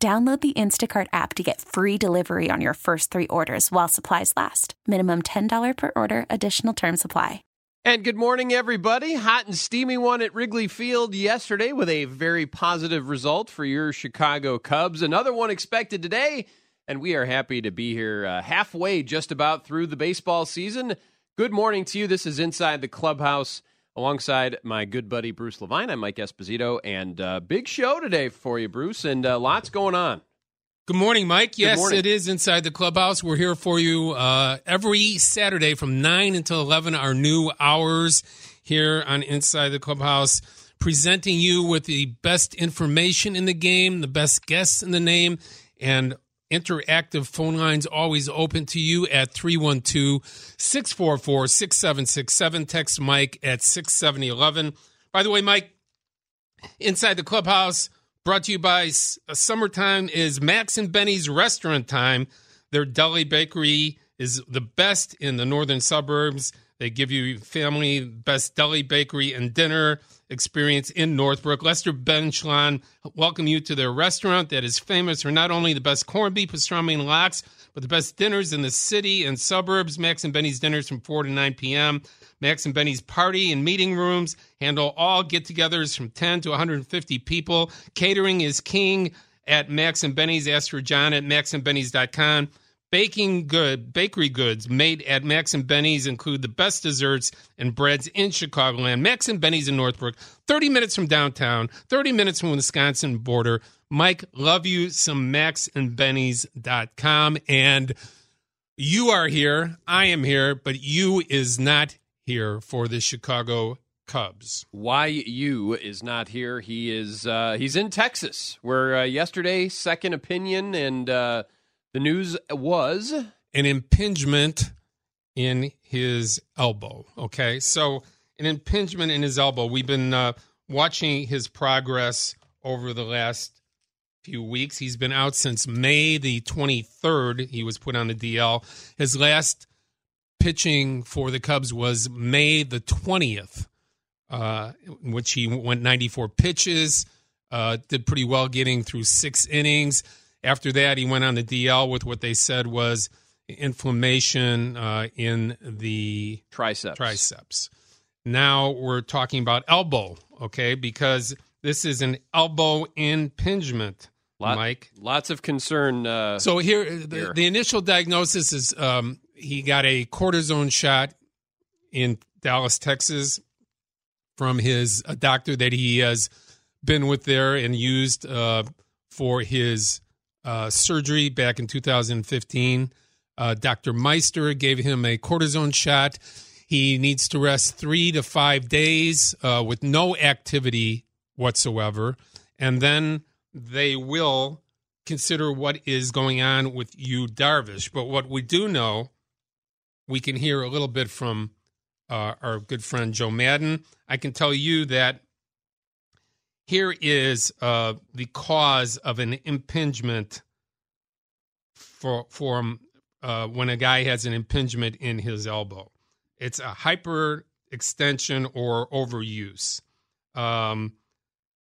Download the Instacart app to get free delivery on your first three orders while supplies last. Minimum $10 per order, additional term supply. And good morning, everybody. Hot and steamy one at Wrigley Field yesterday with a very positive result for your Chicago Cubs. Another one expected today. And we are happy to be here uh, halfway just about through the baseball season. Good morning to you. This is Inside the Clubhouse alongside my good buddy Bruce Levine. I'm Mike Esposito, and uh, big show today for you, Bruce, and uh, lots going on. Good morning, Mike. Yes, morning. it is inside the clubhouse. We're here for you uh, every Saturday from 9 until 11, our new hours here on Inside the Clubhouse, presenting you with the best information in the game, the best guests in the name, and interactive phone lines always open to you at 312-644-6767 text mike at 67011 by the way mike inside the clubhouse brought to you by uh, summertime is max and benny's restaurant time. Their deli bakery is the best in the northern suburbs they give you family best deli bakery and dinner experience in Northbrook. Lester Benchlan welcome you to their restaurant that is famous for not only the best corned beef, pastrami, and lox, but the best dinners in the city and suburbs. Max and Benny's dinners from 4 to 9 p.m. Max and Benny's party and meeting rooms handle all get-togethers from 10 to 150 people. Catering is king at Max and Benny's. Ask for John at maxandbennys.com. Baking good bakery goods made at Max and Benny's include the best desserts and breads in Chicagoland. Max and Benny's in Northbrook, 30 minutes from downtown, 30 minutes from the Wisconsin border. Mike, love you some maxandbennys.com and you are here, I am here, but you is not here for the Chicago Cubs. Why you is not here? He is uh, he's in Texas, where uh, yesterday second opinion and uh, the news was an impingement in his elbow. Okay, so an impingement in his elbow. We've been uh, watching his progress over the last few weeks. He's been out since May the 23rd. He was put on the DL. His last pitching for the Cubs was May the 20th, uh, in which he went 94 pitches, uh, did pretty well getting through six innings. After that, he went on the DL with what they said was inflammation uh, in the triceps. triceps. Now we're talking about elbow, okay? Because this is an elbow impingement, Lot- Mike. Lots of concern. Uh, So here, the, Here. the initial diagnosis is um, he got a cortisone shot in Dallas, Texas, from his a doctor that he has been with there and used uh, for his uh, surgery back in 2015. Uh, Dr. Meister gave him a cortisone shot. He needs to rest three to five days uh, with no activity whatsoever. And then they will consider what is going on with Yu, Darvish. But what we do know, we can hear a little bit from uh, our good friend Joe Maddon. I can tell you that here is uh, the cause of an impingement for for uh, when a guy has an impingement in his elbow. It's a hyperextension or overuse. Um,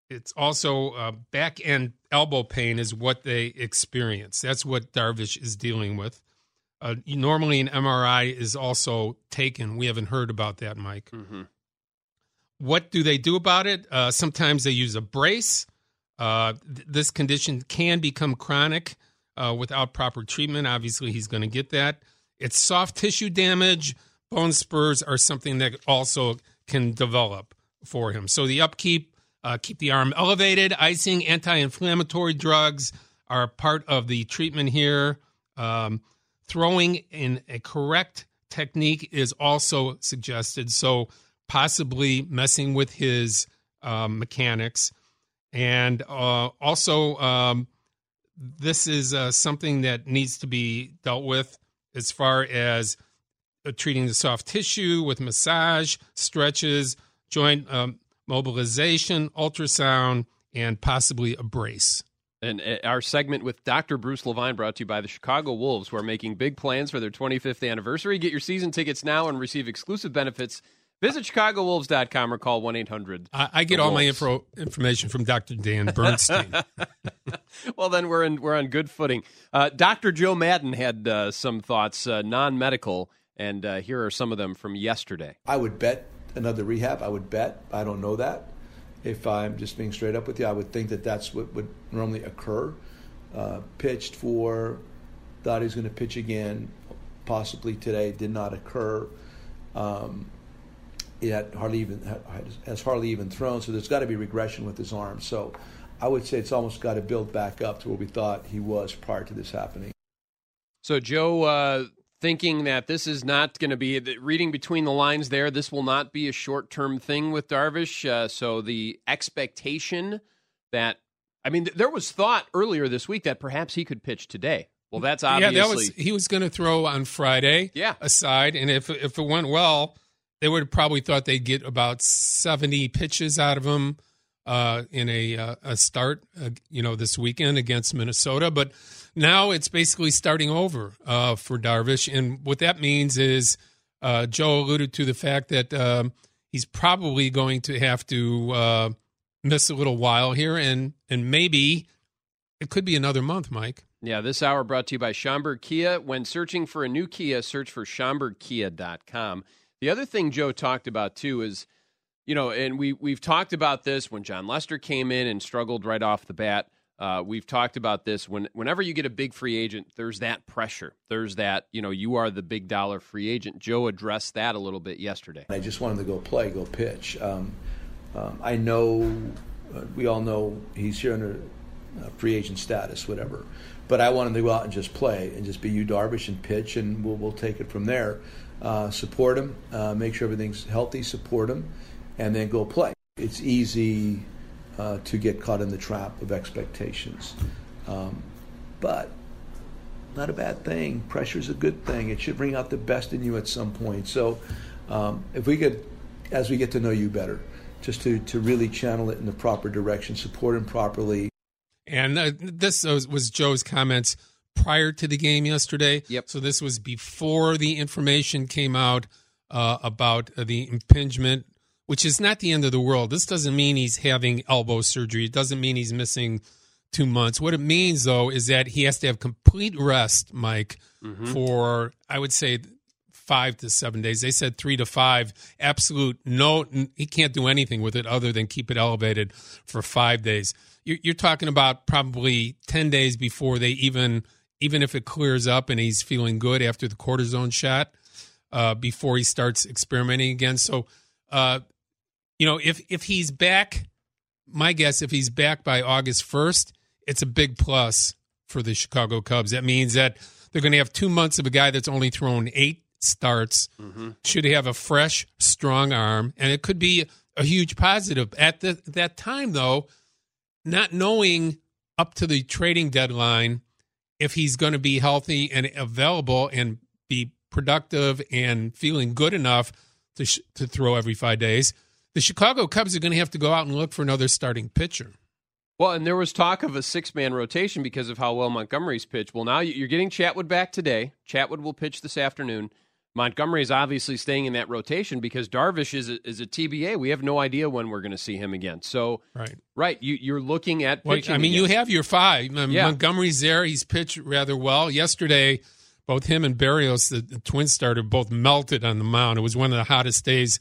it's also uh, back end elbow pain is what they experience. That's what Darvish is dealing with. Uh, normally, an MRI is also taken. We haven't heard about that, Mike. mhm. What do they do about it? Uh, sometimes they use a brace. Uh, th- this condition can become chronic uh, without proper treatment. Obviously, he's going to get that. It's soft tissue damage. Bone spurs are something that also can develop for him. So the upkeep, uh, keep the arm elevated. Icing, anti-inflammatory drugs are part of the treatment here. Um, throwing in a correct technique is also suggested. So possibly messing with his um, mechanics, and uh, also um, this is uh, something that needs to be dealt with as far as uh, treating the soft tissue with massage, stretches, joint um, mobilization, ultrasound, and possibly a brace. And uh, our segment with Dr. Bruce Levine brought to you by the Chicago Wolves, who are making big plans for their 25th anniversary. Get your season tickets now and receive exclusive benefits. Visit ChicagoWolves.com or call 1 800. I, I, get all my info, information from Dr. Dan Bernstein. well, then we're, in, we're on good footing. Uh, Dr. Joe Maddon had uh, some thoughts, uh, non medical, and uh, here are some of them from yesterday. I would bet another rehab. I would bet. I don't know that if I'm just being straight up with you, I would think that that's what would normally occur. Uh, pitched for, thought he was going to pitch again, possibly today, did not occur. Um, it had hardly even has hardly even thrown, so there's got to be regression with his arm. So I would say it's almost got to build back up to where we thought he was prior to this happening. So Joe, uh, thinking that this is not going to be reading between the lines there. This will not be a short term thing with Darvish. Uh, so the expectation that I mean, there was thought earlier this week that perhaps he could pitch today. Well, that's obviously yeah. That was he was going to throw on Friday. Yeah, aside, and if if it went well, they would have probably thought they'd get about seventy pitches out of him uh, in a uh, a start, uh, you know, this weekend against Minnesota. But now it's basically starting over uh, for Darvish, and what that means is uh, Joe alluded to the fact that um, he's probably going to have to uh, miss a little while here, and and maybe it could be another month, Mike. Yeah, this hour brought to you by Schaumburg Kia. When searching for a new Kia, search for SchaumburgKia.com. The other thing Joe talked about too is you know, and we we've talked about this when Jon Lester came in and struggled right off the bat. Uh, we've talked about this when whenever you get a big free agent, there's that pressure. There's that you know you are the big dollar free agent. Joe addressed that a little bit yesterday. I just wanted to go play, go pitch. Um, um, I know uh, we all know he's here under uh, free agent status, whatever. But I wanted to go out and just play and just be Yu Darvish and pitch, and we'll we'll take it from there. Uh, support him, uh, make sure everything's healthy. Support him and then go play. It's easy uh, to get caught in the trap of expectations. Um, but not a bad thing. Pressure is a good thing. It should bring out the best in you at some point. So um, if we could, as we get to know you better, just to, to really channel it in the proper direction, support him properly. And uh, this was Joe's comments prior to the game yesterday. Yep. So this was before the information came out uh, about the impingement which is not the end of the world. This doesn't mean he's having elbow surgery. It doesn't mean he's missing two months. What it means, though, is that he has to have complete rest, Mike, mm-hmm. for, I would say, five to seven days. They said three to five. Absolute no, he can't do anything with it other than keep it elevated for five days. You're, you're talking about probably 10 days before they even, even if it clears up and he's feeling good after the cortisone shot, uh, before he starts experimenting again. So, uh, you know, if if he's back, my guess if he's back by August first, it's a big plus for the Chicago Cubs. That means that they're going to have two months of a guy that's only thrown eight starts, mm-hmm. should have a fresh, strong arm, and it could be a huge positive. At the, that time, though, not knowing up to the trading deadline if he's going to be healthy and available and be productive and feeling good enough to sh- to throw every five days the Chicago Cubs are going to have to go out and look for another starting pitcher. Well, and there was talk of a six man rotation because of how well Montgomery's pitched. Well, now you're getting Chatwood back today. Chatwood will pitch this afternoon. Montgomery is obviously staying in that rotation because Darvish is a, is a TBA. We have no idea when we're going to see him again. So, right, right, you, are looking at pitching. Well, I mean, again. you have your five. Yeah. Montgomery's there. He's pitched rather well yesterday. Both him and Berríos, the, the twin starter, both melted on the mound. It was one of the hottest days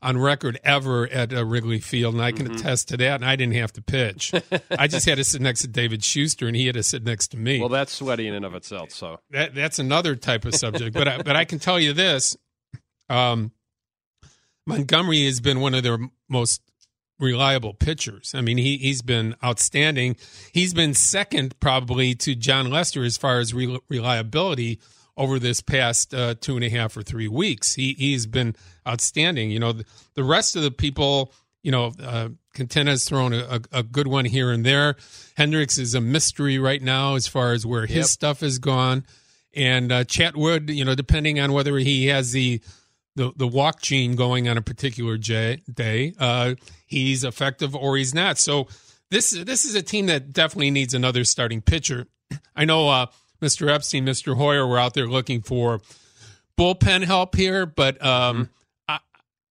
on record ever at uh, Wrigley Field, and I can mm-hmm. attest to that. And I didn't have to pitch; I just had to sit next to David Schuster, and he had to sit next to me. Well, that's sweaty in and of itself. So that that's another type of subject. but I, but I can tell you this: um, Montgomery has been one of their most reliable pitchers. I mean, he he's been outstanding. He's been second probably to Jon Lester as far as re- reliability over this past uh, two and a half or three weeks. He he's been outstanding. You know, the, the rest of the people you know, uh, Quintana's thrown a, a, good one here and there. Hendricks is a mystery right now as far as where his yep. stuff has gone. And uh, Chatwood, you know, depending on whether he has the the, the walk gene going on a particular j- day, uh, he's effective or he's not. So this this is a team that definitely needs another starting pitcher. I know uh, Mr. Epstein, Mr. Hoyer were out there looking for bullpen help here, but um, mm-hmm. I,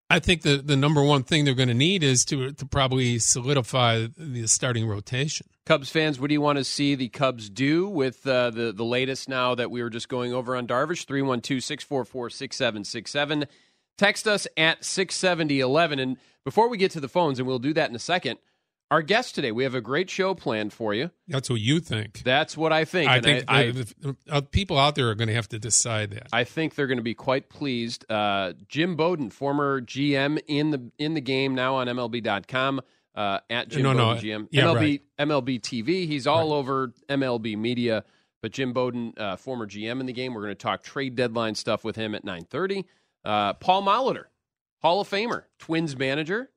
I think the, the number one thing they're going to need is to to probably solidify the starting rotation. Cubs fans, what do you want to see the Cubs do with uh, the the latest now that we were just going over on Darvish? 312-644-6767. Text us at 67011. And before we get to the phones, and we'll do that in a second, our guest today, we have a great show planned for you. That's what you think. That's what I think. I and think I, I, uh, people out there are going to have to decide that. I think they're going to be quite pleased. Uh, Jim Bowden, former GM in the in the game, now on MLB.com. Uh, at Jim no, Bowden no, GM. yeah, MLB right. MLB TV. He's all right. over MLB media. But Jim Bowden, uh, former GM in the game, we're going to talk trade deadline stuff with him at nine thirty. Uh, Paul Molitor, Hall of Famer, Twins manager,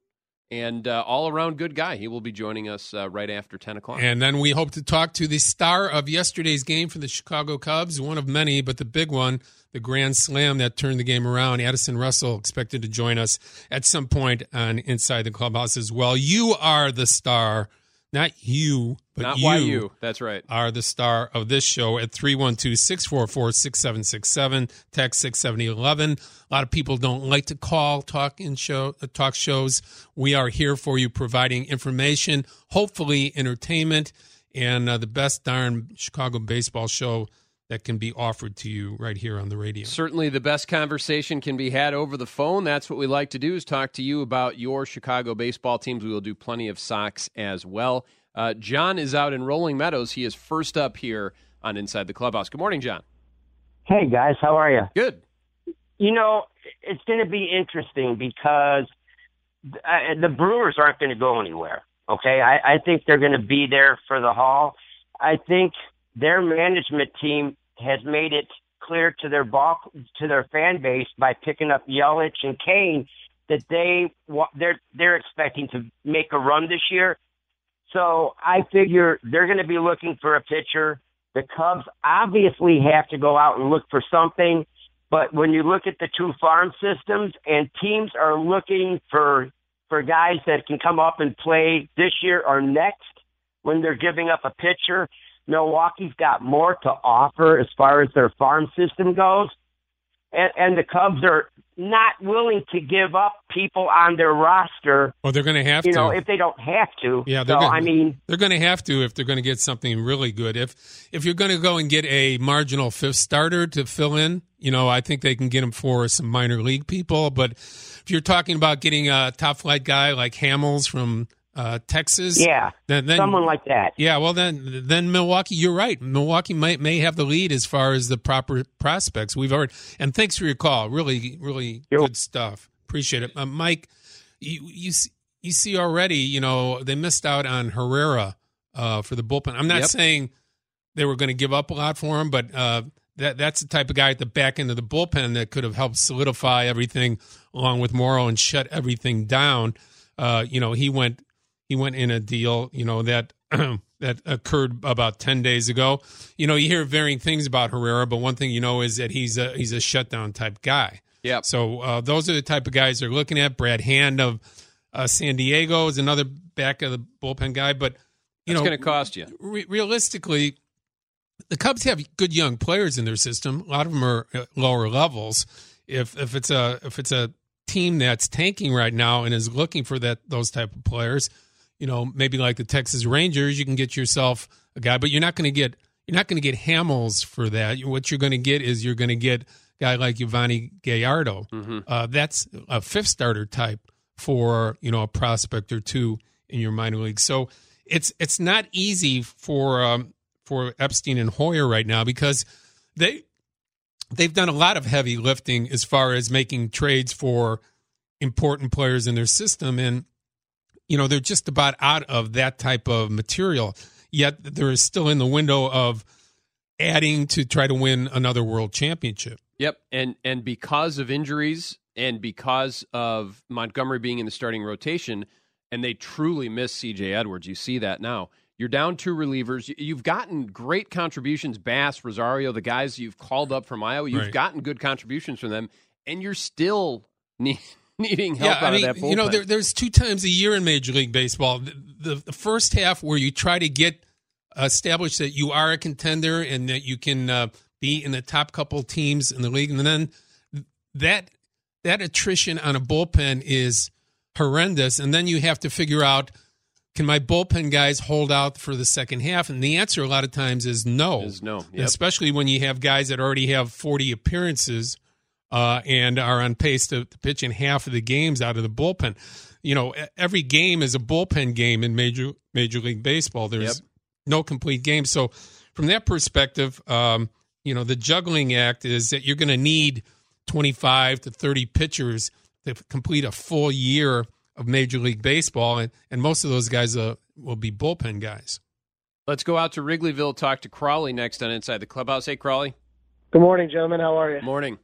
and uh, all around good guy. He will be joining us uh, right after 10 o'clock. And then we hope to talk to the star of yesterday's game for the Chicago Cubs, one of many, but the big one, the grand slam that turned the game around. Addison Russell expected to join us at some point on Inside the Clubhouse as well. You are the star not you, but Not you, YU. That's right. are the star of this show at 312-644-6767, text 67011. A lot of people don't like to call talk in show uh, talk shows. We are here for you providing information, hopefully entertainment and uh, the best darn Chicago baseball show that can be offered to you right here on the radio. Certainly, the best conversation can be had over the phone. That's what we like to do is talk to you about your Chicago baseball teams. We will do plenty of socks as well. Uh, John is out in Rolling Meadows. He is first up here on Inside the Clubhouse. Good morning, John. Hey guys, how are you? Good. You know, it's going to be interesting because uh, the Brewers aren't going to go anywhere. Okay, I, I think they're going to be there for the haul. I think their management team has made it clear to their ball, to their fan base by picking up Yelich and Kane that they they're they're expecting to make a run this year. So I figure they're going to be looking for a pitcher. The Cubs obviously have to go out and look for something. But when you look at the two farm systems and teams are looking for for guys that can come up and play this year or next when they're giving up a pitcher, Milwaukee's got more to offer as far as their farm system goes. And, and the Cubs are not willing to give up people on their roster. Well, they're going to have to you to. know, if they don't have to. Yeah, they're so, gonna, I mean, they're going to have to if they're going to get something really good. If if you're going to go and get a marginal fifth starter to fill in, you know, I think they can get him for some minor league people. But if you're talking about getting a top flight guy like Hamels from uh, Texas. Yeah, then, then, someone like that. Yeah, well then then Milwaukee, you're right. Milwaukee might may have the lead as far as the proper prospects. We've already and thanks for your call. Really, really You're, good stuff. Appreciate it, uh, Mike. You you you see already. You know they missed out on Herrera uh, for the bullpen. I'm not yep. saying they were going to give up a lot for him, but uh, that that's the type of guy at the back end of the bullpen that could have helped solidify everything along with Morrow and shut everything down. Uh, you know, he went he went in a deal, you know, that that occurred about 10 days ago. You know, you hear varying things about Herrera, but one thing you know is that he's a he's a shutdown type guy. Yeah. So uh, those are the type of guys they're looking at. Brad Hand of uh, San Diego is another back of the bullpen guy, but you That's know, going to cost you. Re- realistically, the Cubs have good young players in their system. A lot of them are at lower levels. If if it's a if it's a team that's tanking right now and is looking for that those type of players, you know, maybe like the Texas Rangers, you can get yourself a guy, but you're not going to get you're not going to get Hamels for that. What you're going to get is you're going to get a guy like Yovani Gallardo. Mm-hmm. Uh, that's a fifth starter type for you know a prospect or two in your minor league. So it's it's not easy for um, for Epstein and Hoyer right now because they they've done a lot of heavy lifting as far as making trades for important players in their system and you know, they're just about out of that type of material. Yet there is still in the window of adding to try to win another world championship. Yep, and and because of injuries and because of Montgomery being in the starting rotation, and they truly miss CJ Edwards. You see that now. You're down two relievers. You've gotten great contributions, Bass, Rosario, the guys you've called up from Iowa. You've Right. gotten good contributions from them, and you're still need, needing help yeah, out I mean, of that bullpen. you know, there, there's two times a year in Major League Baseball. The, the, the first half where you try to get established that you are a contender and that you can uh, be in the top couple teams in the league, and then that that attrition on a bullpen is horrendous. And then you have to figure out. Can my bullpen guys hold out for the second half? And the answer a lot of times is no. Is no. Yep. Especially when you have guys that already have 40 appearances uh, and are on pace to, to pitch in half of the games out of the bullpen. You know, every game is a bullpen game in major Major League Baseball. There's Yep. no complete game. So, from that perspective, um, you know, the juggling act is that you're going to need 25 to 30 pitchers to complete a full year of Major League Baseball, and, and most of those guys uh, will be bullpen guys. Let's go out to Wrigleyville, talk to Crawley next on Inside the Clubhouse. Hey, Crawley. Good morning, gentlemen. How are you? Morning.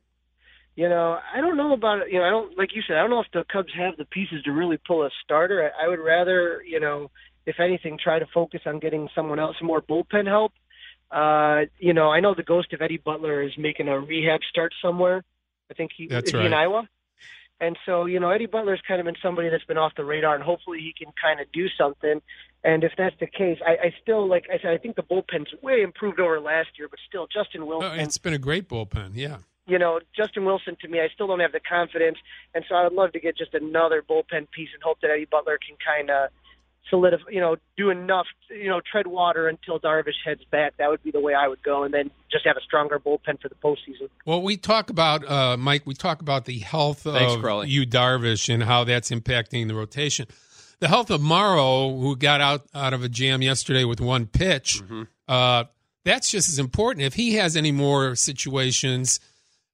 You know, I don't know about it. You know, I don't like you said. I don't know if the Cubs have the pieces to really pull a starter. I, I would rather, you know, if anything, try to focus on getting someone else more bullpen help. Uh, you know, I know the ghost of Eddie Butler is making a rehab start somewhere. I think he That's is he in. Iowa. And so, you know, Eddie Butler's kind of been somebody that's been off the radar, and hopefully he can kind of do something. And if that's the case, I, I still, like I said, I think the bullpen's way improved over last year, but still, Justin Oh, Wilson it's been a great bullpen, yeah. You know, Justin Wilson to me, I still don't have the confidence, and so I would love to get just another bullpen piece and hope that Eddie Butler can kind of solidify, you know, do enough, you know, tread water until Darvish heads back. That would be the way I would go, and then just have a stronger bullpen for the postseason. Well, we talk about uh, Mike. We talk about the health Thanks, of Crawley. you, Darvish, and how that's impacting the rotation. The health of Morrow, who got out out of a jam yesterday with one pitch, Mm-hmm. uh, that's just as important. If he has any more situations,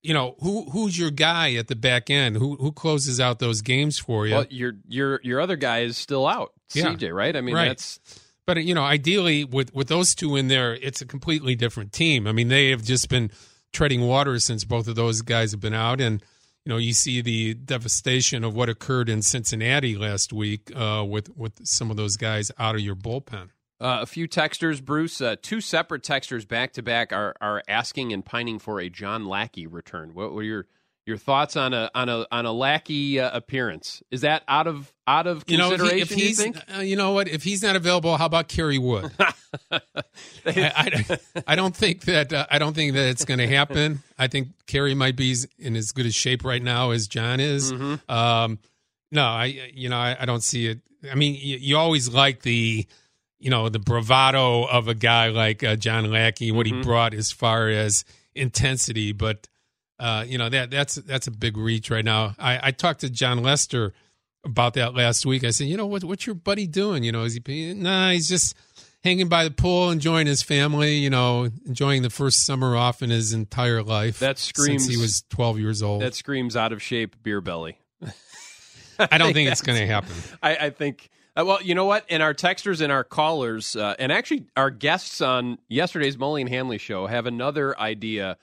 you know, who who's your guy at the back end? Who who closes out those games for you? Well, your your your other guy is still out, Yeah. CJ. Right? I mean, Right. that's But you know, ideally with with those two in there, it's a completely different team. I mean, they have just been treading water since both of those guys have been out, and you know, you see the devastation of what occurred in Cincinnati last week uh, with with some of those guys out of your bullpen. Uh, a few texters, Bruce. Uh, two separate texters back to back are are asking and pining for a John Lackey return. What were your your thoughts on a on a on a Lackey uh, appearance? Is that out of out of You know, if, consideration? he, if you he's, think? uh, you know what, if he's not available, how about Kerry Wood? I, I, I don't think that uh, I don't think that it's going to happen. I think Kerry might be in as good a shape right now as John is. Mm-hmm. Um, no, I you know I, I don't see it. I mean, you, you always like the you know the bravado of a guy like uh, John Lackey, what Mm-hmm. he brought as far as intensity, but uh, you know that that's that's a big reach right now. I, I talked to Jon Lester about that last week. I said, you know what what's your buddy doing? You know, is he nah? He's just hanging by the pool, enjoying his family. You know, enjoying the first summer off in his entire life. That screams- since he was twelve years old. That screams out of shape beer belly. I don't think it's going to happen. I, I think. Uh, well, you know what? And our texters and our callers, uh, and actually our guests on yesterday's Mully and Hanley show have another idea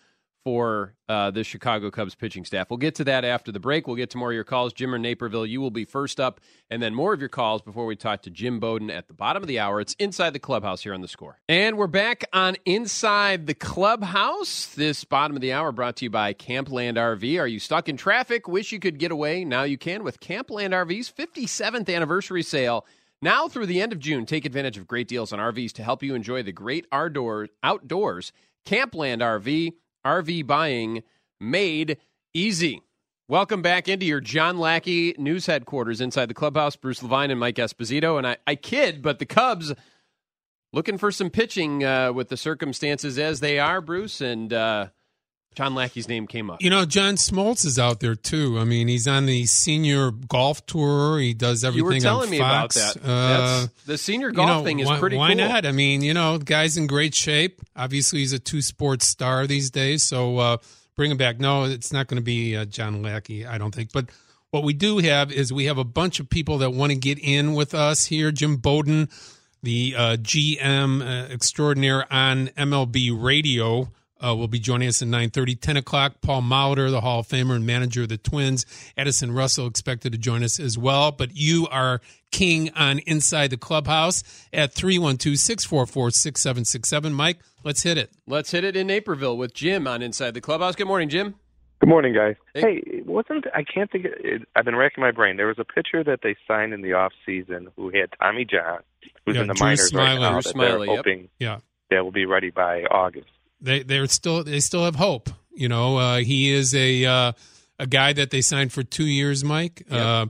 for uh, the Chicago Cubs pitching staff. We'll get to that after the break. We'll get to more of your calls. Jim or Naperville, you will be first up, and then more of your calls before we talk to Jim Bowden at the bottom of the hour. It's inside the clubhouse here on the score. And we're back on Inside the Clubhouse. This bottom of the hour brought to you by Campland RV. Are you stuck in traffic? Wish you could get away? Now you can with Campland RV's 57th anniversary sale. Now through the end of June, take advantage of great deals on RVs to help you enjoy the great outdoor, outdoors. Campland RV, RV buying made easy. Welcome back into your John Lackey news headquarters inside the clubhouse. Bruce Levine and Mike Esposito. And I, I kid, but the Cubs looking for some pitching uh, with the circumstances as they are, Bruce. And uh, John Lackey's name came up. You know, John Smoltz is out there too. I mean, he's on the senior golf tour. He does everything You were telling me about that. Uh, the senior golf you know, thing is why, pretty why cool. not? I mean, you know, the guy's in great shape. Obviously, he's a two sports star these days. So uh, bring him back. No, it's not going to be uh, John Lackey, I don't think. But what we do have is we have a bunch of people that want to get in with us here. Jim Bowden, the uh, GM uh, extraordinaire on MLB Radio. Uh, will be joining us at 9.30, 10 o'clock. Paul Molitor, the Hall of Famer and manager of the Twins. Addison Russell expected to join us as well. But you are king on Inside the Clubhouse at 312-644-6767. Mike, let's hit it. Let's hit it in Naperville with Jim on Inside the Clubhouse. Good morning, Jim. Good morning, guys. Hey. Hey, wasn't I can't think. Of, it, I've been racking my brain. There was a pitcher that they signed in the off season who had Tommy John, who's Yeah, in the Drew minors Smyly. right now. Drew that Smyly, they're yep. hoping Yeah. that will be ready by August. They they're still they still have hope. You know, uh, he is a uh, a guy that they signed for two years. Mike uh,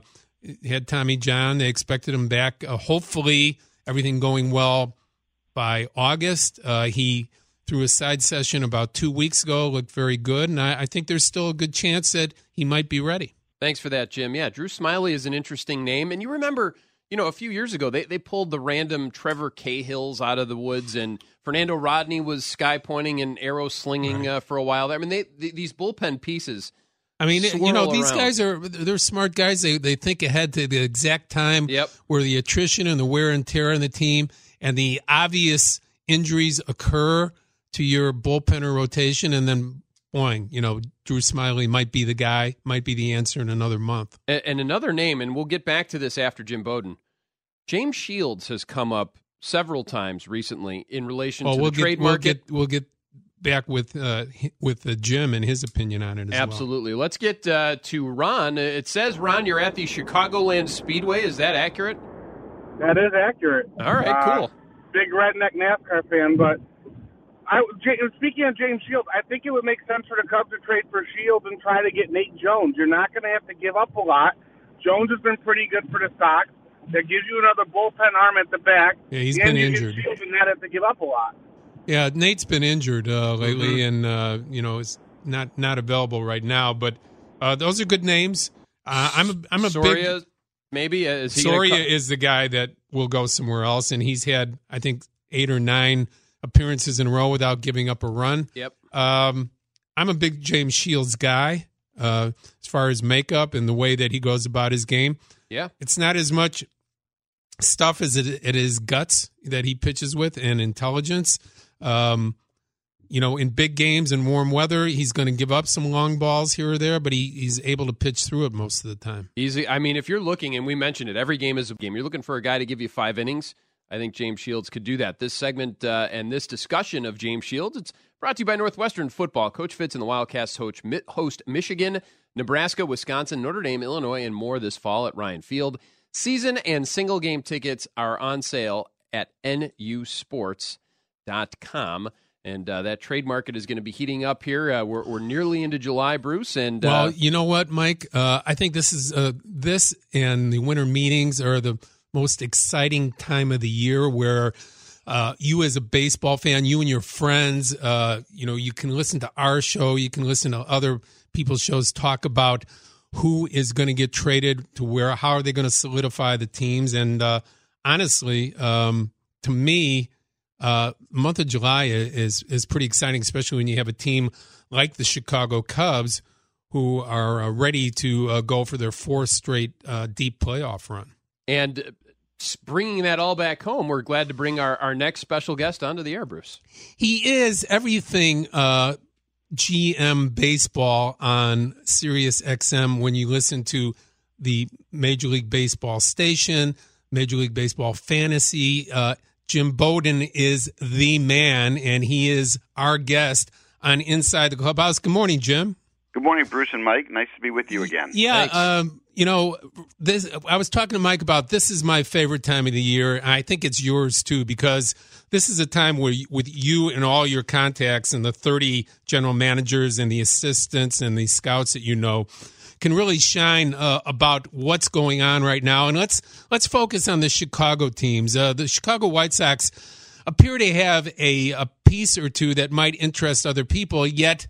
had Tommy John. They expected him back. Uh, hopefully, everything going well by August. Uh, he threw a side session about two weeks ago. Looked very good, and I, I think there's still a good chance that he might be ready. Thanks for that, Jim. Yeah, Drew Smyly is an interesting name. And you remember, you know, a few years ago, they, they pulled the random Trevor Cahills out of the woods, and Fernando Rodney was sky pointing and arrow slinging uh, for a while. I mean, they, th these bullpen pieces. I mean, you know, these around. guys are they're smart guys. They they think ahead to the exact time Yep. where the attrition and the wear and tear on the team and the obvious injuries occur to your bullpen or rotation, and then boing, you know, Drew Smyly might be the guy, might be the answer in another month. And, and another name, and we'll get back to this after Jim Bowden. James Shields has come up several times recently in relation Well, to we'll the get trade we'll market. get we'll get back with uh, with uh, Jim and his opinion on it as well. Absolutely. Let's get uh, to Ron. Uh, It says, Ron, you're at the Chicagoland Speedway. Is that accurate? That is accurate. All right, Uh, cool. Big redneck NASCAR fan, but I, J- speaking of James Shields, I think it would make sense for the Cubs to trade for Shields and try to get Nate Jones. You're not going to have to give up a lot. Jones has been pretty good for the Sox. That gives you another bullpen arm at the back. Yeah, he's and been you get injured. Shields and not have to give up a lot. Yeah, Nate's been injured uh, lately, Mm-hmm. and uh, you know is not not available right now. But uh, those are good names. Uh, I'm a, I'm a Soria, big maybe? Uh, Is he Soria is the guy that will go somewhere else, and he's had I think eight or nine appearances in a row without giving up a run. Yep. Um, I'm a big James Shields guy uh, as far as makeup and the way that he goes about his game. Yeah. It's not as much stuff as it, it is guts that he pitches with and intelligence. Um, you know, in big games and warm weather, he's going to give up some long balls here or there, but he, he's able to pitch through it most of the time. Easy. I mean, if you're looking, and we mentioned it, every game is a game. You're looking for a guy to give you five innings. I think James Shields could do that. This segment uh, and this discussion of James Shields, it's brought to you by Northwestern Football. Coach Fitz and the Wildcats host, host Michigan, Nebraska, Wisconsin, Notre Dame, Illinois, and more this fall at Ryan Field. Season and single game tickets are on sale at nusports.com. And uh, that trade market is going to be heating up here. Uh, we're, we're nearly into July, Bruce. And Well, uh, you know what, Mike? Uh, I think this is uh, this and the winter meetings are the most exciting time of the year where uh, you, as a baseball fan, you and your friends, uh, you know, you can listen to our show, you can listen to other people's shows, talk about who is going to get traded to where, how are they going to solidify the teams, and uh, honestly, um, to me, uh, month of July is is pretty exciting, especially when you have a team like the Chicago Cubs who are uh, ready to uh, go for their fourth straight deep playoff run. And bringing that all back home, we're glad to bring our, our next special guest onto the air, Bruce. He is everything uh, GM baseball on Sirius XM when you listen to the Major League Baseball station, Major League Baseball fantasy. Uh, Jim Bowden is the man, and he is our guest on Inside the Clubhouse. Good morning, Jim. Good morning, Bruce and Mike. Nice to be with you again. Yeah, um, you know, this. I was talking to Mike about this is my favorite time of the year. I think it's yours too because this is a time where, you- with you and all your contacts and the thirty general managers and the assistants and the scouts that you know, can really shine uh, about what's going on right now. And let's let's focus on the Chicago teams. Uh, the Chicago White Sox appear to have a, a piece or two that might interest other people, yet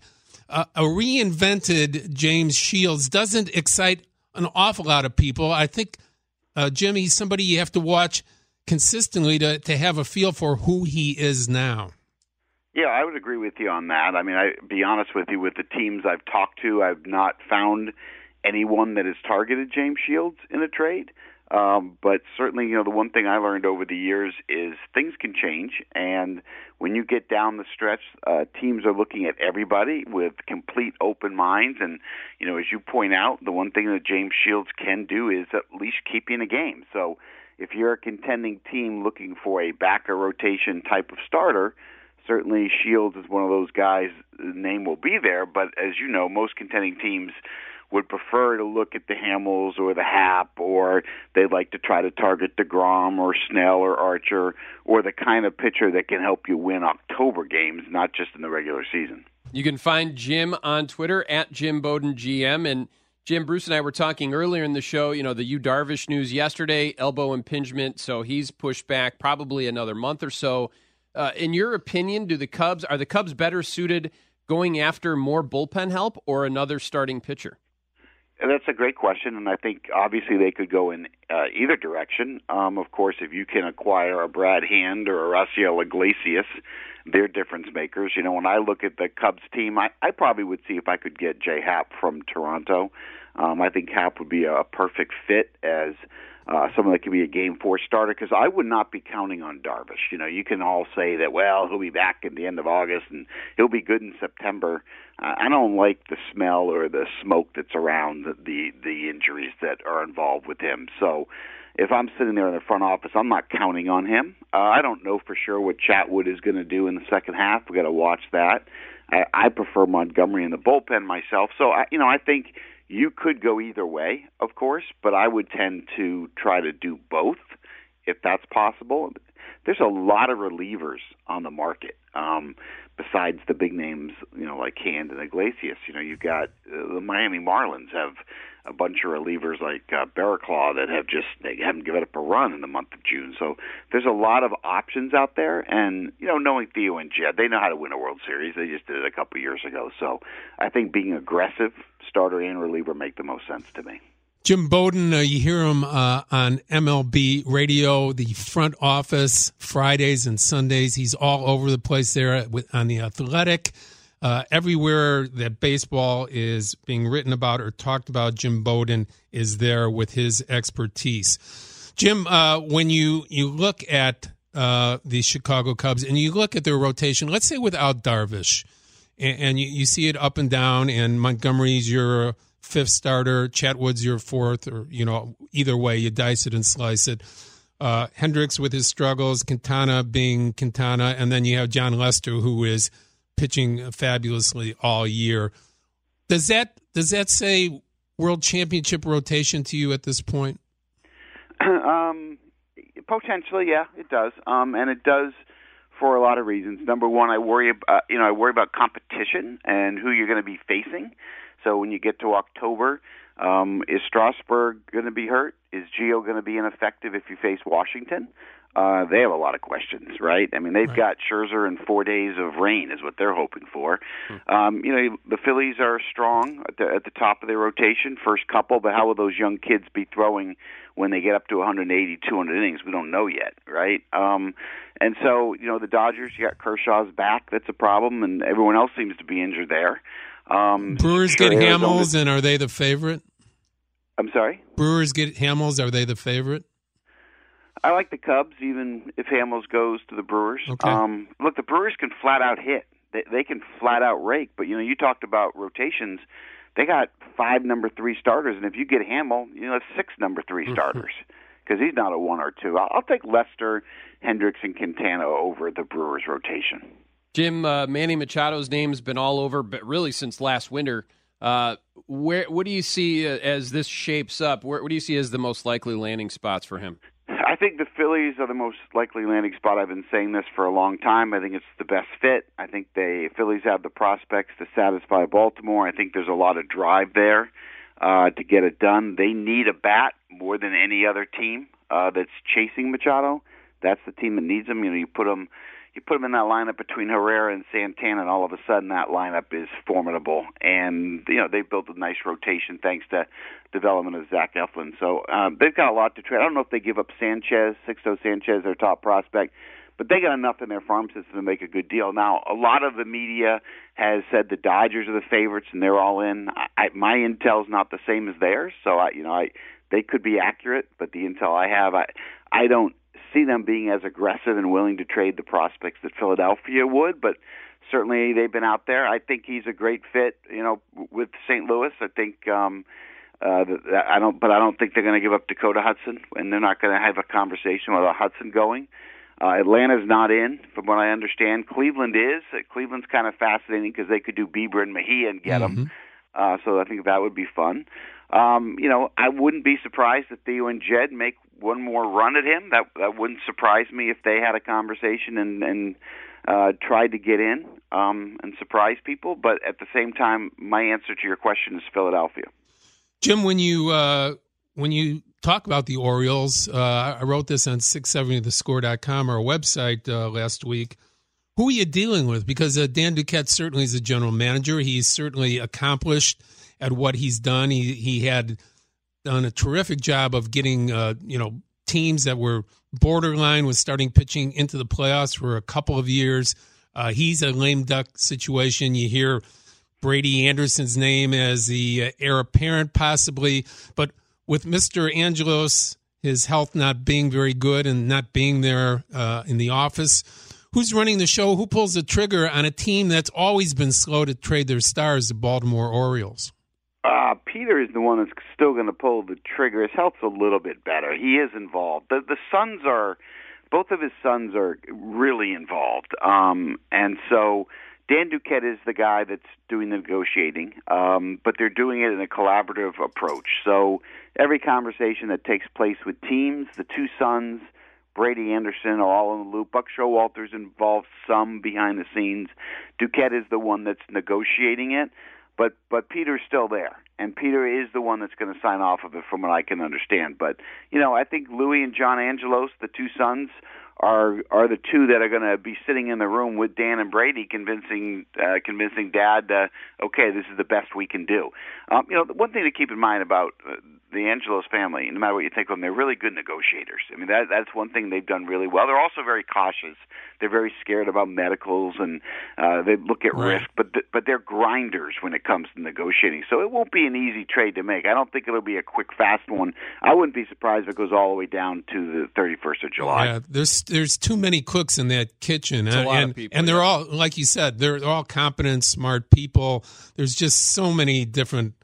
uh, a reinvented James Shields doesn't excite an awful lot of people. I think, uh, Jim, he's somebody you have to watch consistently to, to have a feel for who he is now. Yeah, I would agree with you on that. I mean, I be honest with you, with the teams I've talked to, I've not found anyone that has targeted James Shields in a trade. Um, but certainly, you know, the one thing I learned over the years is things can change, and when you get down the stretch, uh, teams are looking at everybody with complete open minds. And you know, as you point out, the one thing that James Shields can do is at least keep you in a game. So, if you're a contending team looking for a backer rotation type of starter, certainly Shields is one of those guys. The name will be there, but as you know, most contending teams would prefer to look at the Hamels or the Happ, or they'd like to try to target DeGrom or Snell or Archer, or the kind of pitcher that can help you win October games, not just in the regular season. You can find Jim on Twitter at Jim Bowden GM. And Jim, Bruce and I were talking earlier in the show, you know, the Yu Darvish news yesterday, elbow impingement, so he's pushed back probably another month or so. Uh, in your opinion, do the Cubs are the Cubs better suited going after more bullpen help or another starting pitcher? That's a great question, and I think obviously they could go in uh, either direction. Um, of course, if you can acquire a Brad Hand or a Raisel Iglesias, they're difference makers. You know, when I look at the Cubs team, I, I probably would see if I could get Jay Happ from Toronto. Um, I think Happ would be a perfect fit as uh, someone that could be a game four starter because I would not be counting on Darvish. You know, you can all say that, well, he'll be back at the end of August and he'll be good in September. Uh, I don't like the smell or the smoke that's around the, the injuries that are involved with him. So if I'm sitting there in the front office, I'm not counting on him. Uh, I don't know for sure what Chatwood is going to do in the second half. We got to watch that. I, I prefer Montgomery in the bullpen myself. So I, you know, I think you could go either way, of course, but I would tend to try to do both if that's possible. There's a lot of relievers on the market. Um, besides the big names, you know, like Hand and Iglesias, you know, you've got uh, the Miami Marlins have a bunch of relievers like uh, Barraclough that have just they haven't given up a run in the month of June. So there's a lot of options out there, and you know, knowing Theo and Jed, they know how to win a World Series. They just did it a couple years ago. So I think being aggressive, starter and reliever, make the most sense to me. Jim Bowden, uh, you hear him uh, on MLB radio, the front office, Fridays and Sundays. He's all over the place there with, on the Athletic. Uh, everywhere that baseball is being written about or talked about, Jim Bowden is there with his expertise. Jim, uh, when you, you look at uh, the Chicago Cubs and you look at their rotation, let's say without Darvish, and, and you, you, see it up and down, and Montgomery's your fifth starter, Chatwood's your fourth, or you know either way, you dice it and slice it. Uh, Hendricks with his struggles, Quintana being Quintana, and then you have Jon Lester who is pitching fabulously all year. Does that does that say world championship rotation to you at this point? um, potentially, yeah, it does, um, and it does for a lot of reasons. Number one, I worry about uh, you know I worry about competition and who you're going to be facing. So when you get to October, um, is Strasburg going to be hurt? Is Gio going to be ineffective if you face Washington? Uh, they have a lot of questions, right? I mean, they've right. got Scherzer and four days of rain is what they're hoping for. Hmm. Um, you know, the Phillies are strong at the, at the top of their rotation, first couple, but how will those young kids be throwing when they get up to 180, 200 innings? We don't know yet, right? Um, and so, you know, the Dodgers, you got Kershaw's back. That's a problem, and everyone else seems to be injured there. Um, Brewers sure get Hamels, and are they the favorite? I'm sorry. Brewers get Hamels. Are they the favorite? I like the Cubs, even if Hamels goes to the Brewers. Okay. Um, look, the Brewers can flat out hit. They, they can flat out rake. But you know, you talked about rotations. They got five number three starters, and if you get Hamel, you know, that's six number three mm-hmm. starters because he's not a one or two. I'll, I'll take Lester, Hendricks, and Quintana over the Brewers rotation. Jim uh, Manny Machado's name's been all over, but really since last winter. Uh, where what do you see uh, as this shapes up? Where, what do you see as the most likely landing spots for him? I think the Phillies are the most likely landing spot. I've been saying this for a long time. I think it's the best fit. I think the Phillies have the prospects to satisfy Baltimore. I think there's a lot of drive there uh, to get it done. They need a bat more than any other team uh, that's chasing Machado. That's the team that needs him. You know, you put them you put them in that lineup between Herrera and Santana, and all of a sudden that lineup is formidable. And you know they've built a nice rotation thanks to development of Zach Eflin. So um, they've got a lot to trade. I don't know if they give up Sanchez, Sixto Sanchez, their top prospect, but they got enough in their farm system to make a good deal. Now a lot of the media has said the Dodgers are the favorites and they're all in. I, I, my intel's not the same as theirs, so I you know I they could be accurate, but the intel I have, I I don't see them being as aggressive and willing to trade the prospects that Philadelphia would, but certainly they've been out there. I think he's a great fit, you know, with St. Louis. I think um uh I don't but I don't think they're going to give up Dakota Hudson and they're not going to have a conversation about Hudson going. Uh, Atlanta's not in, from what I understand. Cleveland is. Uh, Cleveland's kind of fascinating because they could do Bieber and Mejia and get Mm-hmm. them. Uh, so I think that would be fun. Um, you know, I wouldn't be surprised if Theo and Jed make one more run at him. That that wouldn't surprise me if they had a conversation and and uh, tried to get in um, and surprise people. But at the same time, my answer to your question is Philadelphia. Jim, when you uh, when you talk about the Orioles, uh, I wrote this on 670thescore.com, our website, uh, last week. Who are you dealing with? Because uh, Dan Duquette certainly is a general manager. He's certainly accomplished at what he's done. He he had done a terrific job of getting uh, you know teams that were borderline with starting pitching into the playoffs for a couple of years. Uh, he's a lame duck situation. You hear Brady Anderson's name as the uh, heir apparent, possibly. But with Mr. Angelos, his health not being very good and not being there uh, in the office, who's running the show? Who pulls the trigger on a team that's always been slow to trade their stars, the Baltimore Orioles? Uh, Peter is the one that's still going to pull the trigger. His health's a little bit better. He is involved. The the sons are, both of his sons are really involved. Um, and so Dan Duquette is the guy that's doing the negotiating, um, but they're doing it in a collaborative approach. So every conversation that takes place with teams, the two sons, Brady Anderson are all in the loop. Buck Showalter's involved some behind the scenes. Duquette is the one that's negotiating it, but but Peter's still there, and Peter is the one that's going to sign off of it, from what I can understand. But you know, I think Louis and John Angelos, the two sons, are are the two that are going to be sitting in the room with Dan and Brady, convincing uh, convincing Dad, uh, okay, this is the best we can do. Um, you know, one thing to keep in mind about uh, the Angelos family, no matter what you think of them, they're really good negotiators. I mean, that that's one thing they've done really well. They're also very cautious. They're very scared about medicals and uh, they look at Right. risk, but th- but they're grinders when it comes to negotiating. So it won't be an easy trade to make. I don't think it'll be a quick, fast one. I wouldn't be surprised if it goes all the way down to the 31st of July. Yeah, there's there's too many cooks in that kitchen, It's a and lot of and, people, and they're all like you said, they're all competent, smart people. There's just so many different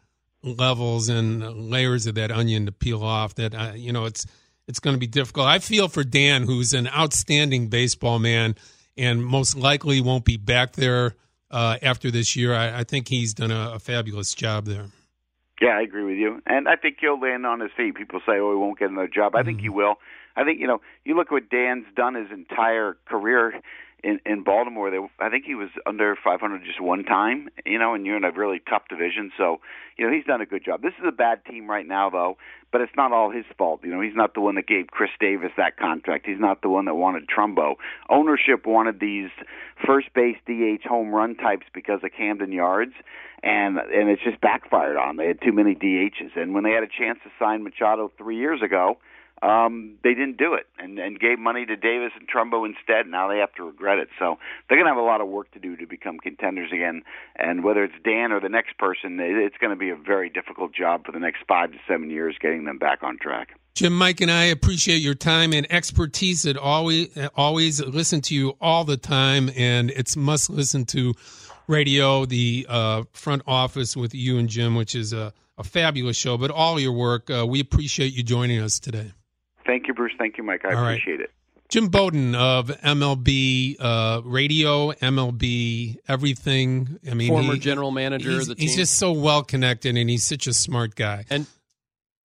levels and layers of that onion to peel off. That uh, you know, it's it's going to be difficult. I feel for Dan, who's an outstanding baseball man, and most likely won't be back there uh, after this year. I, I think he's done a, a fabulous job there. Yeah, I agree with you, and I think he'll land on his feet. People say, "Oh, he won't get another job." I think he will. I think you know, you look at what Dan's done his entire career in in Baltimore. They, I think he was under 500 just one time. You know, and you're in a really tough division, so you know he's done a good job. This is a bad team right now, though, but it's not all his fault. You know, he's not the one that gave Chris Davis that contract. He's not the one that wanted Trumbo. Ownership wanted these first base DH home run types because of Camden Yards and and it's just backfired on. They had too many DHs, and when they had a chance to sign Machado three years ago, um, they didn't do it, and and gave money to Davis and Trumbo instead. Now they have to regret it. So they're going to have a lot of work to do to become contenders again. And whether it's Dan or the next person, it's going to be a very difficult job for the next five to seven years getting them back on track. Jim, Mike, and I appreciate your time and expertise. That always, always listen to you all the time, and it's must listen to radio, the uh, front office with you and Jim, which is a, a fabulous show. But all your work, uh, we appreciate you joining us today. Thank you, Bruce. Thank you, Mike. I All right. appreciate it. Jim Bowden of MLB uh, Radio, MLB Everything. I mean, Former he- general manager he's, of the team. he's just so well connected, and he's such a smart guy. and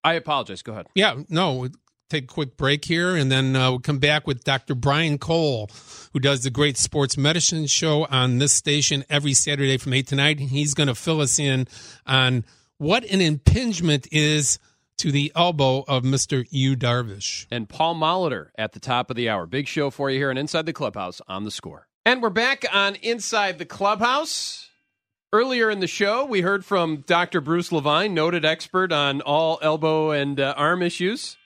I apologize. Go ahead. Yeah, no, take a quick break here, and then uh, we'll come back with Dr. Brian Cole, who does the great sports medicine show on this station every Saturday from 8 to 9. He's going to fill us in on what an impingement is to the elbow of Mr. Yu Darvish. and Paul Molitor at the top of the hour. Big show for you here and Inside the Clubhouse on the score. And we're back on Inside the Clubhouse. Earlier in the show, we heard from Dr. Bruce Levine, noted expert on all elbow and uh, arm issues.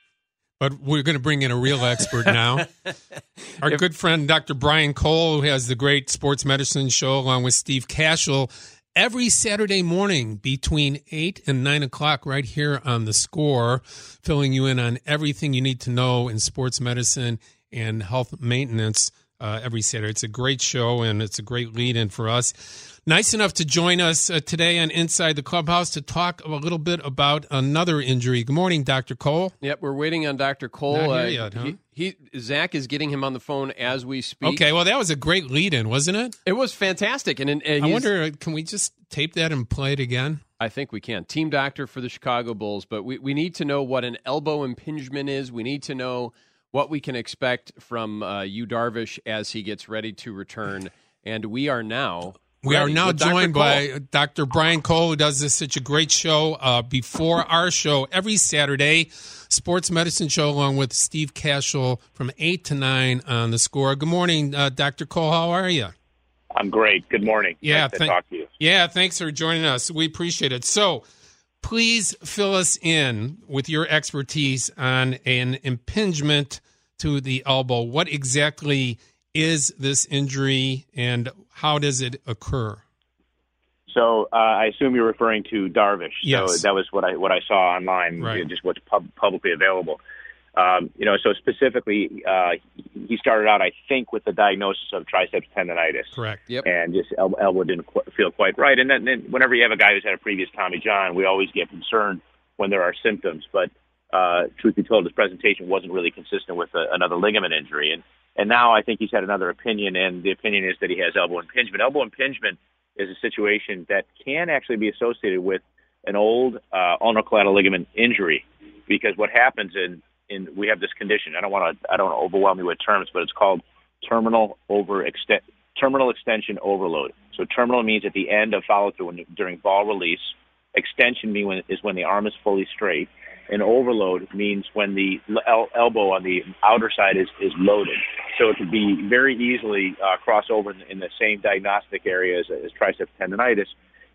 But we're going to bring in a real expert now. Our If- good friend, Dr. Brian Cole, who has the great sports medicine show along with Steve Kashul every Saturday morning between 8 and 9 o'clock, right here on the score, filling you in on everything you need to know in sports medicine and health maintenance uh, every Saturday. It's a great show and it's a great lead in for us. Nice enough to join us uh, today on Inside the Clubhouse to talk a little bit about another injury. Good morning, Dr. Cole. Yep, we're waiting on Dr. Cole. Not here Uh, yet, huh? he, he Zach is getting him on the phone as we speak. Okay, well, that was a great lead in, wasn't it? It was fantastic, and, and I wonder, uh, can we just tape that and play it again? I think we can. Team doctor for the Chicago Bulls, but we, we need to know what an elbow impingement is. We need to know what we can expect from uh, Yu, Darvish, as he gets ready to return. And we are now. We are now with Dr. joined Cole. by Dr. Brian Cole, who does this such a great show uh, before our show every Saturday, sports medicine show, along with Steve Kashul from 8 to 9 on the score. Good morning, uh, Dr. Cole. How are you? I'm great. Good morning. Yeah, nice to talk to you. Yeah, thanks for joining us. We appreciate it. So, please fill us in with your expertise on an impingement to the elbow. What exactly is this injury and how does it occur? So uh, I assume you're referring to Darvish. Yes. So that was what I what I saw online, Right. you know, just what's pub- publicly available. Um, you know, so specifically, uh, he started out, I think, with the diagnosis of triceps tendonitis. Correct. Yep. And just el- elbow didn't qu- feel quite right. And then, then whenever you have a guy who's had a previous Tommy John, we always get concerned when there are symptoms. But uh, truth be told, his presentation wasn't really consistent with a, another ligament injury. And and now I think he's had another opinion, and the opinion is that he has elbow impingement. Elbow impingement is a situation that can actually be associated with an old uh, ulnar collateral ligament injury, because what happens in in we have this condition. I don't want to I don't want to overwhelm you with terms, but it's called terminal overextend terminal extension overload. So terminal means at the end of follow through during ball release. Extension mean when, is when the arm is fully straight, and overload means when the el- elbow on the outer side is, is loaded. So it could be very easily uh, cross over in, in the same diagnostic area as, as triceps tendonitis.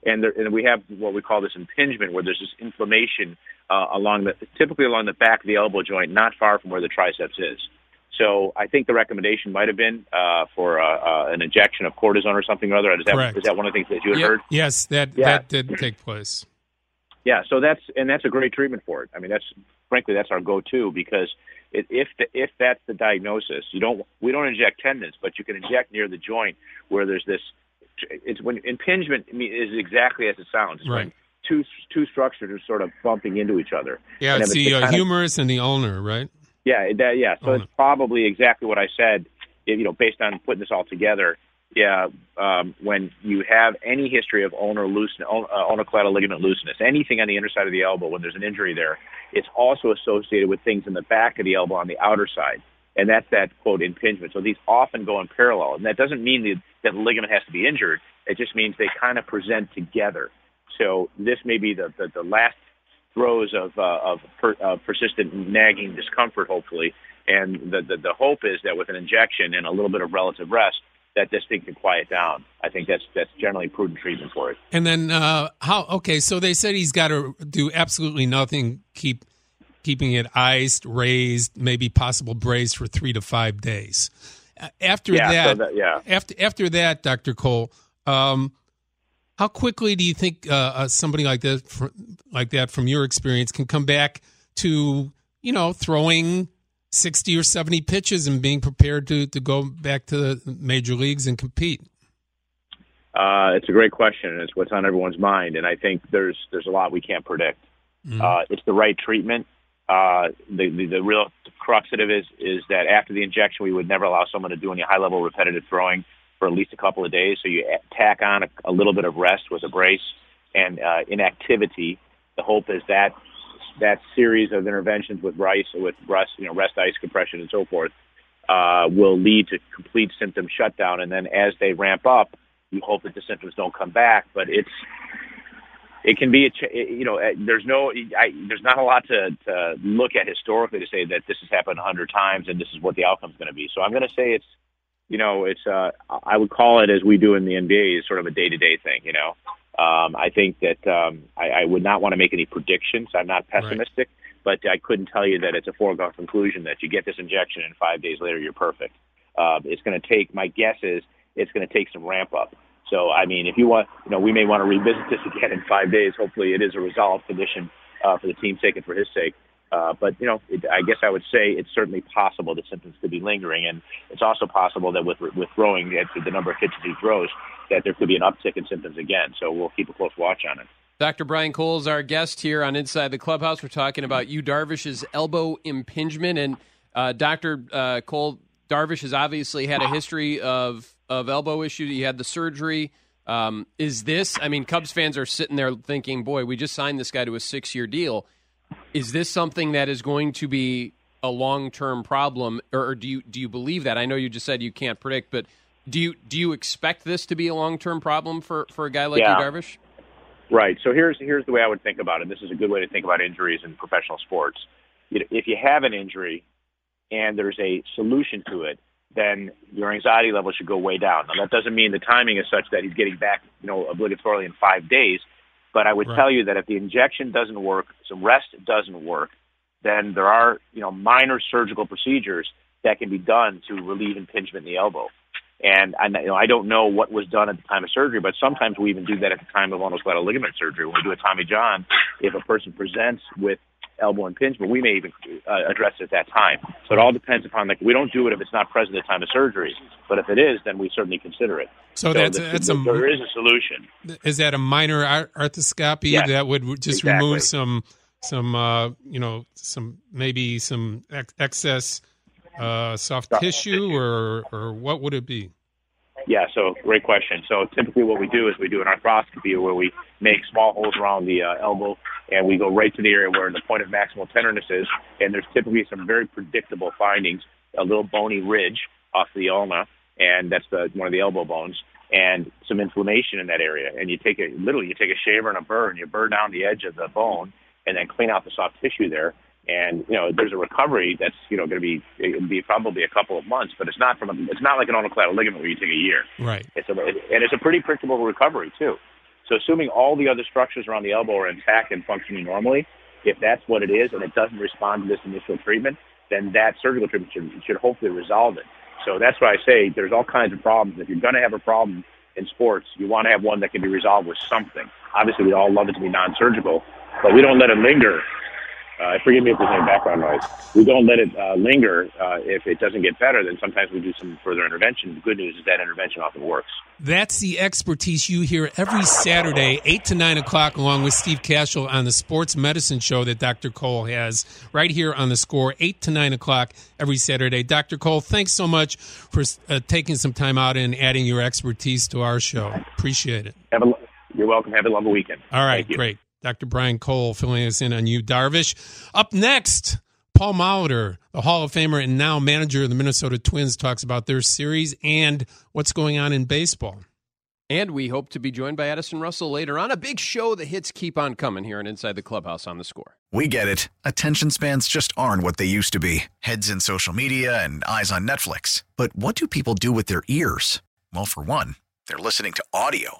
And, there, and we have what we call this impingement, where there's this inflammation uh, along the typically along the back of the elbow joint, not far from where the triceps is. So I think the recommendation might have been uh, for uh, uh, an injection of cortisone or something or other. Is that, Correct. is that one of the things that you had Yep. heard? Yes, that Yeah. that did take place. Yeah, so that's and that's a great treatment for it. I mean, that's frankly that's our go-to because it, if the, if that's the diagnosis, you don't we don't inject tendons, but you can inject near the joint where there's this. It's when impingement is exactly as it sounds. It's Right. When two two structures are sort of bumping into each other. Yeah, And it's the uh, kind of- humerus and the ulnar, right? yeah, that, yeah. So Oh, it's probably exactly what I said. You know, based on putting this all together. Yeah, um, when you have any history of ulnar loosen, uh, ulnar collateral ligament looseness, anything on the inner side of the elbow, when there's an injury there, it's also associated with things in the back of the elbow on the outer side, and that's that quote impingement. So these often go in parallel, and that doesn't mean that, that the ligament has to be injured. It just means they kind of present together. So this may be the the, the last throes of uh, of per, uh, persistent nagging discomfort, hopefully. And the, the the hope is that with an injection and a little bit of relative rest, that this thing can quiet down. I think that's that's generally prudent treatment for it. And then uh, how? Okay, so they said he's got to do absolutely nothing. Keep keeping it iced, raised, maybe possible braised for three to five days. After Yeah, so that, that- yeah. After after that, Doctor Cole, um, how quickly do you think uh, uh, somebody like that, fr- like that, from your experience, can come back to you know throwing sixty or seventy pitches and being prepared to to go back to the major leagues and compete? Uh, it's a great question, and it's what's on everyone's mind. And I think there's there's a lot we can't predict. Uh, it's the right treatment. Uh, the, the the real crux of it is is that after the injection, we would never allow someone to do any high level repetitive throwing for at least a couple of days. So you tack on a, a little bit of rest with a brace and uh, inactivity. The hope is that that series of interventions with rice with rest, you know, rest, ice compression, and so forth, uh, will lead to complete symptom shutdown. And then as they ramp up, you hope that the symptoms don't come back. But it's it can be a you know uh, there's no I, there's not a lot to, to look at historically to say that this has happened a hundred times and this is what the outcome's going to be. So I'm going to say it's you know it's uh, I would call it as we do in the NBA is sort of a day to day thing. You know, um, I think that um, I, I would not want to make any predictions. I'm not pessimistic, but I couldn't tell you that it's a foregone conclusion that you get this injection and five days later you're perfect. Uh, it's going to take my guess is it's going to take some ramp up. So, I mean, if you want, you know, we may want to revisit this again in five days. Hopefully, it is a resolved condition uh, for the team's sake and for his sake. Uh, but you know, it, I guess I would say it's certainly possible the symptoms could be lingering, and it's also possible that with with throwing at the number of pitches he throws, that there could be an uptick in symptoms again. So we'll keep a close watch on it. Dr. Brian Cole is our guest here on Inside the Clubhouse. We're talking about Yu Darvish's elbow impingement, and uh, Dr. Uh, Cole Darvish has obviously had a history of of elbow issues. He had the surgery. Um, is this? I mean, Cubs fans are sitting there thinking, "Boy, we just signed this guy to a six year deal." Is this something that is going to be a long term problem, or, or, do you do you believe that? I know you just said you can't predict, but do you do you expect this to be a long term problem for, for a guy like yeah. Yu, Darvish? Right. So here's here's the way I would think about it. This is a good way to think about injuries in professional sports. If you have an injury and there's a solution to it, then your anxiety level should go way down. Now that doesn't mean the timing is such that he's getting back, you know, obligatorily in five days. But I would right. tell you that if the injection doesn't work, some rest doesn't work, then there are, you know, minor surgical procedures that can be done to relieve impingement in the elbow. And I, you know, I don't know what was done at the time of surgery, but sometimes we even do that at the time of ulnar collateral ligament surgery. When we do a Tommy John, if a person presents with elbow impingement, we may even uh, address it at that time. So it all depends upon like we don't do it if it's not present at the time of surgery, but if it is, then we certainly consider it. So, so that's, the, that's the, a there is a solution. Is that a minor arthroscopy yes, that would just exactly. remove some some uh, you know some maybe some ex- excess uh, soft tissue or or what would it be? Yeah, so great question. So typically what we do is we do an arthroscopy where we make small holes around the uh, elbow and we go right to the area where the point of maximal tenderness is. And there's typically some very predictable findings, a little bony ridge off the ulna, and that's the, one of the elbow bones, and some inflammation in that area. And you take a, literally you take a shaver and a burr and you burr down the edge of the bone and then clean out the soft tissue there and you know there's a recovery that's you know going to be it'll be probably a couple of months, but it's not from a, it's not like an ulnar collateral ligament where you take a year. Right. It's a, and it's a pretty predictable recovery too. So assuming all the other structures around the elbow are intact and functioning normally, if that's what it is and it doesn't respond to this initial treatment, then that surgical treatment should should hopefully resolve it. So that's why I say there's all kinds of problems. If you're going to have a problem in sports, you want to have one that can be resolved with something. Obviously, we all love it to be non-surgical, but we don't let it linger uh, forgive me if there's any background noise. We don't let it uh, linger. Uh, if it doesn't get better, then sometimes we do some further intervention. The good news is that intervention often works. That's the expertise you hear every Saturday, 8 to 9 o'clock, along with Steve Kashul on the Sports Medicine Show that Dr. Cole has right here on the score, 8 to 9 o'clock every Saturday. Dr. Cole, thanks so much for uh, taking some time out and adding your expertise to our show. Appreciate it. A, you're welcome. Have a lovely weekend. All right, great. Dr. Brian Cole filling us in on Yu, Darvish. Up next, Paul Molitor, the Hall of Famer and now manager of the Minnesota Twins, talks about their series and what's going on in baseball. And we hope to be joined by Addison Russell later on. A big show. The hits keep on coming here and Inside the Clubhouse on the score. We get it. Attention spans just aren't what they used to be heads in social media and eyes on Netflix. But what do people do with their ears? Well, for one, they're listening to audio.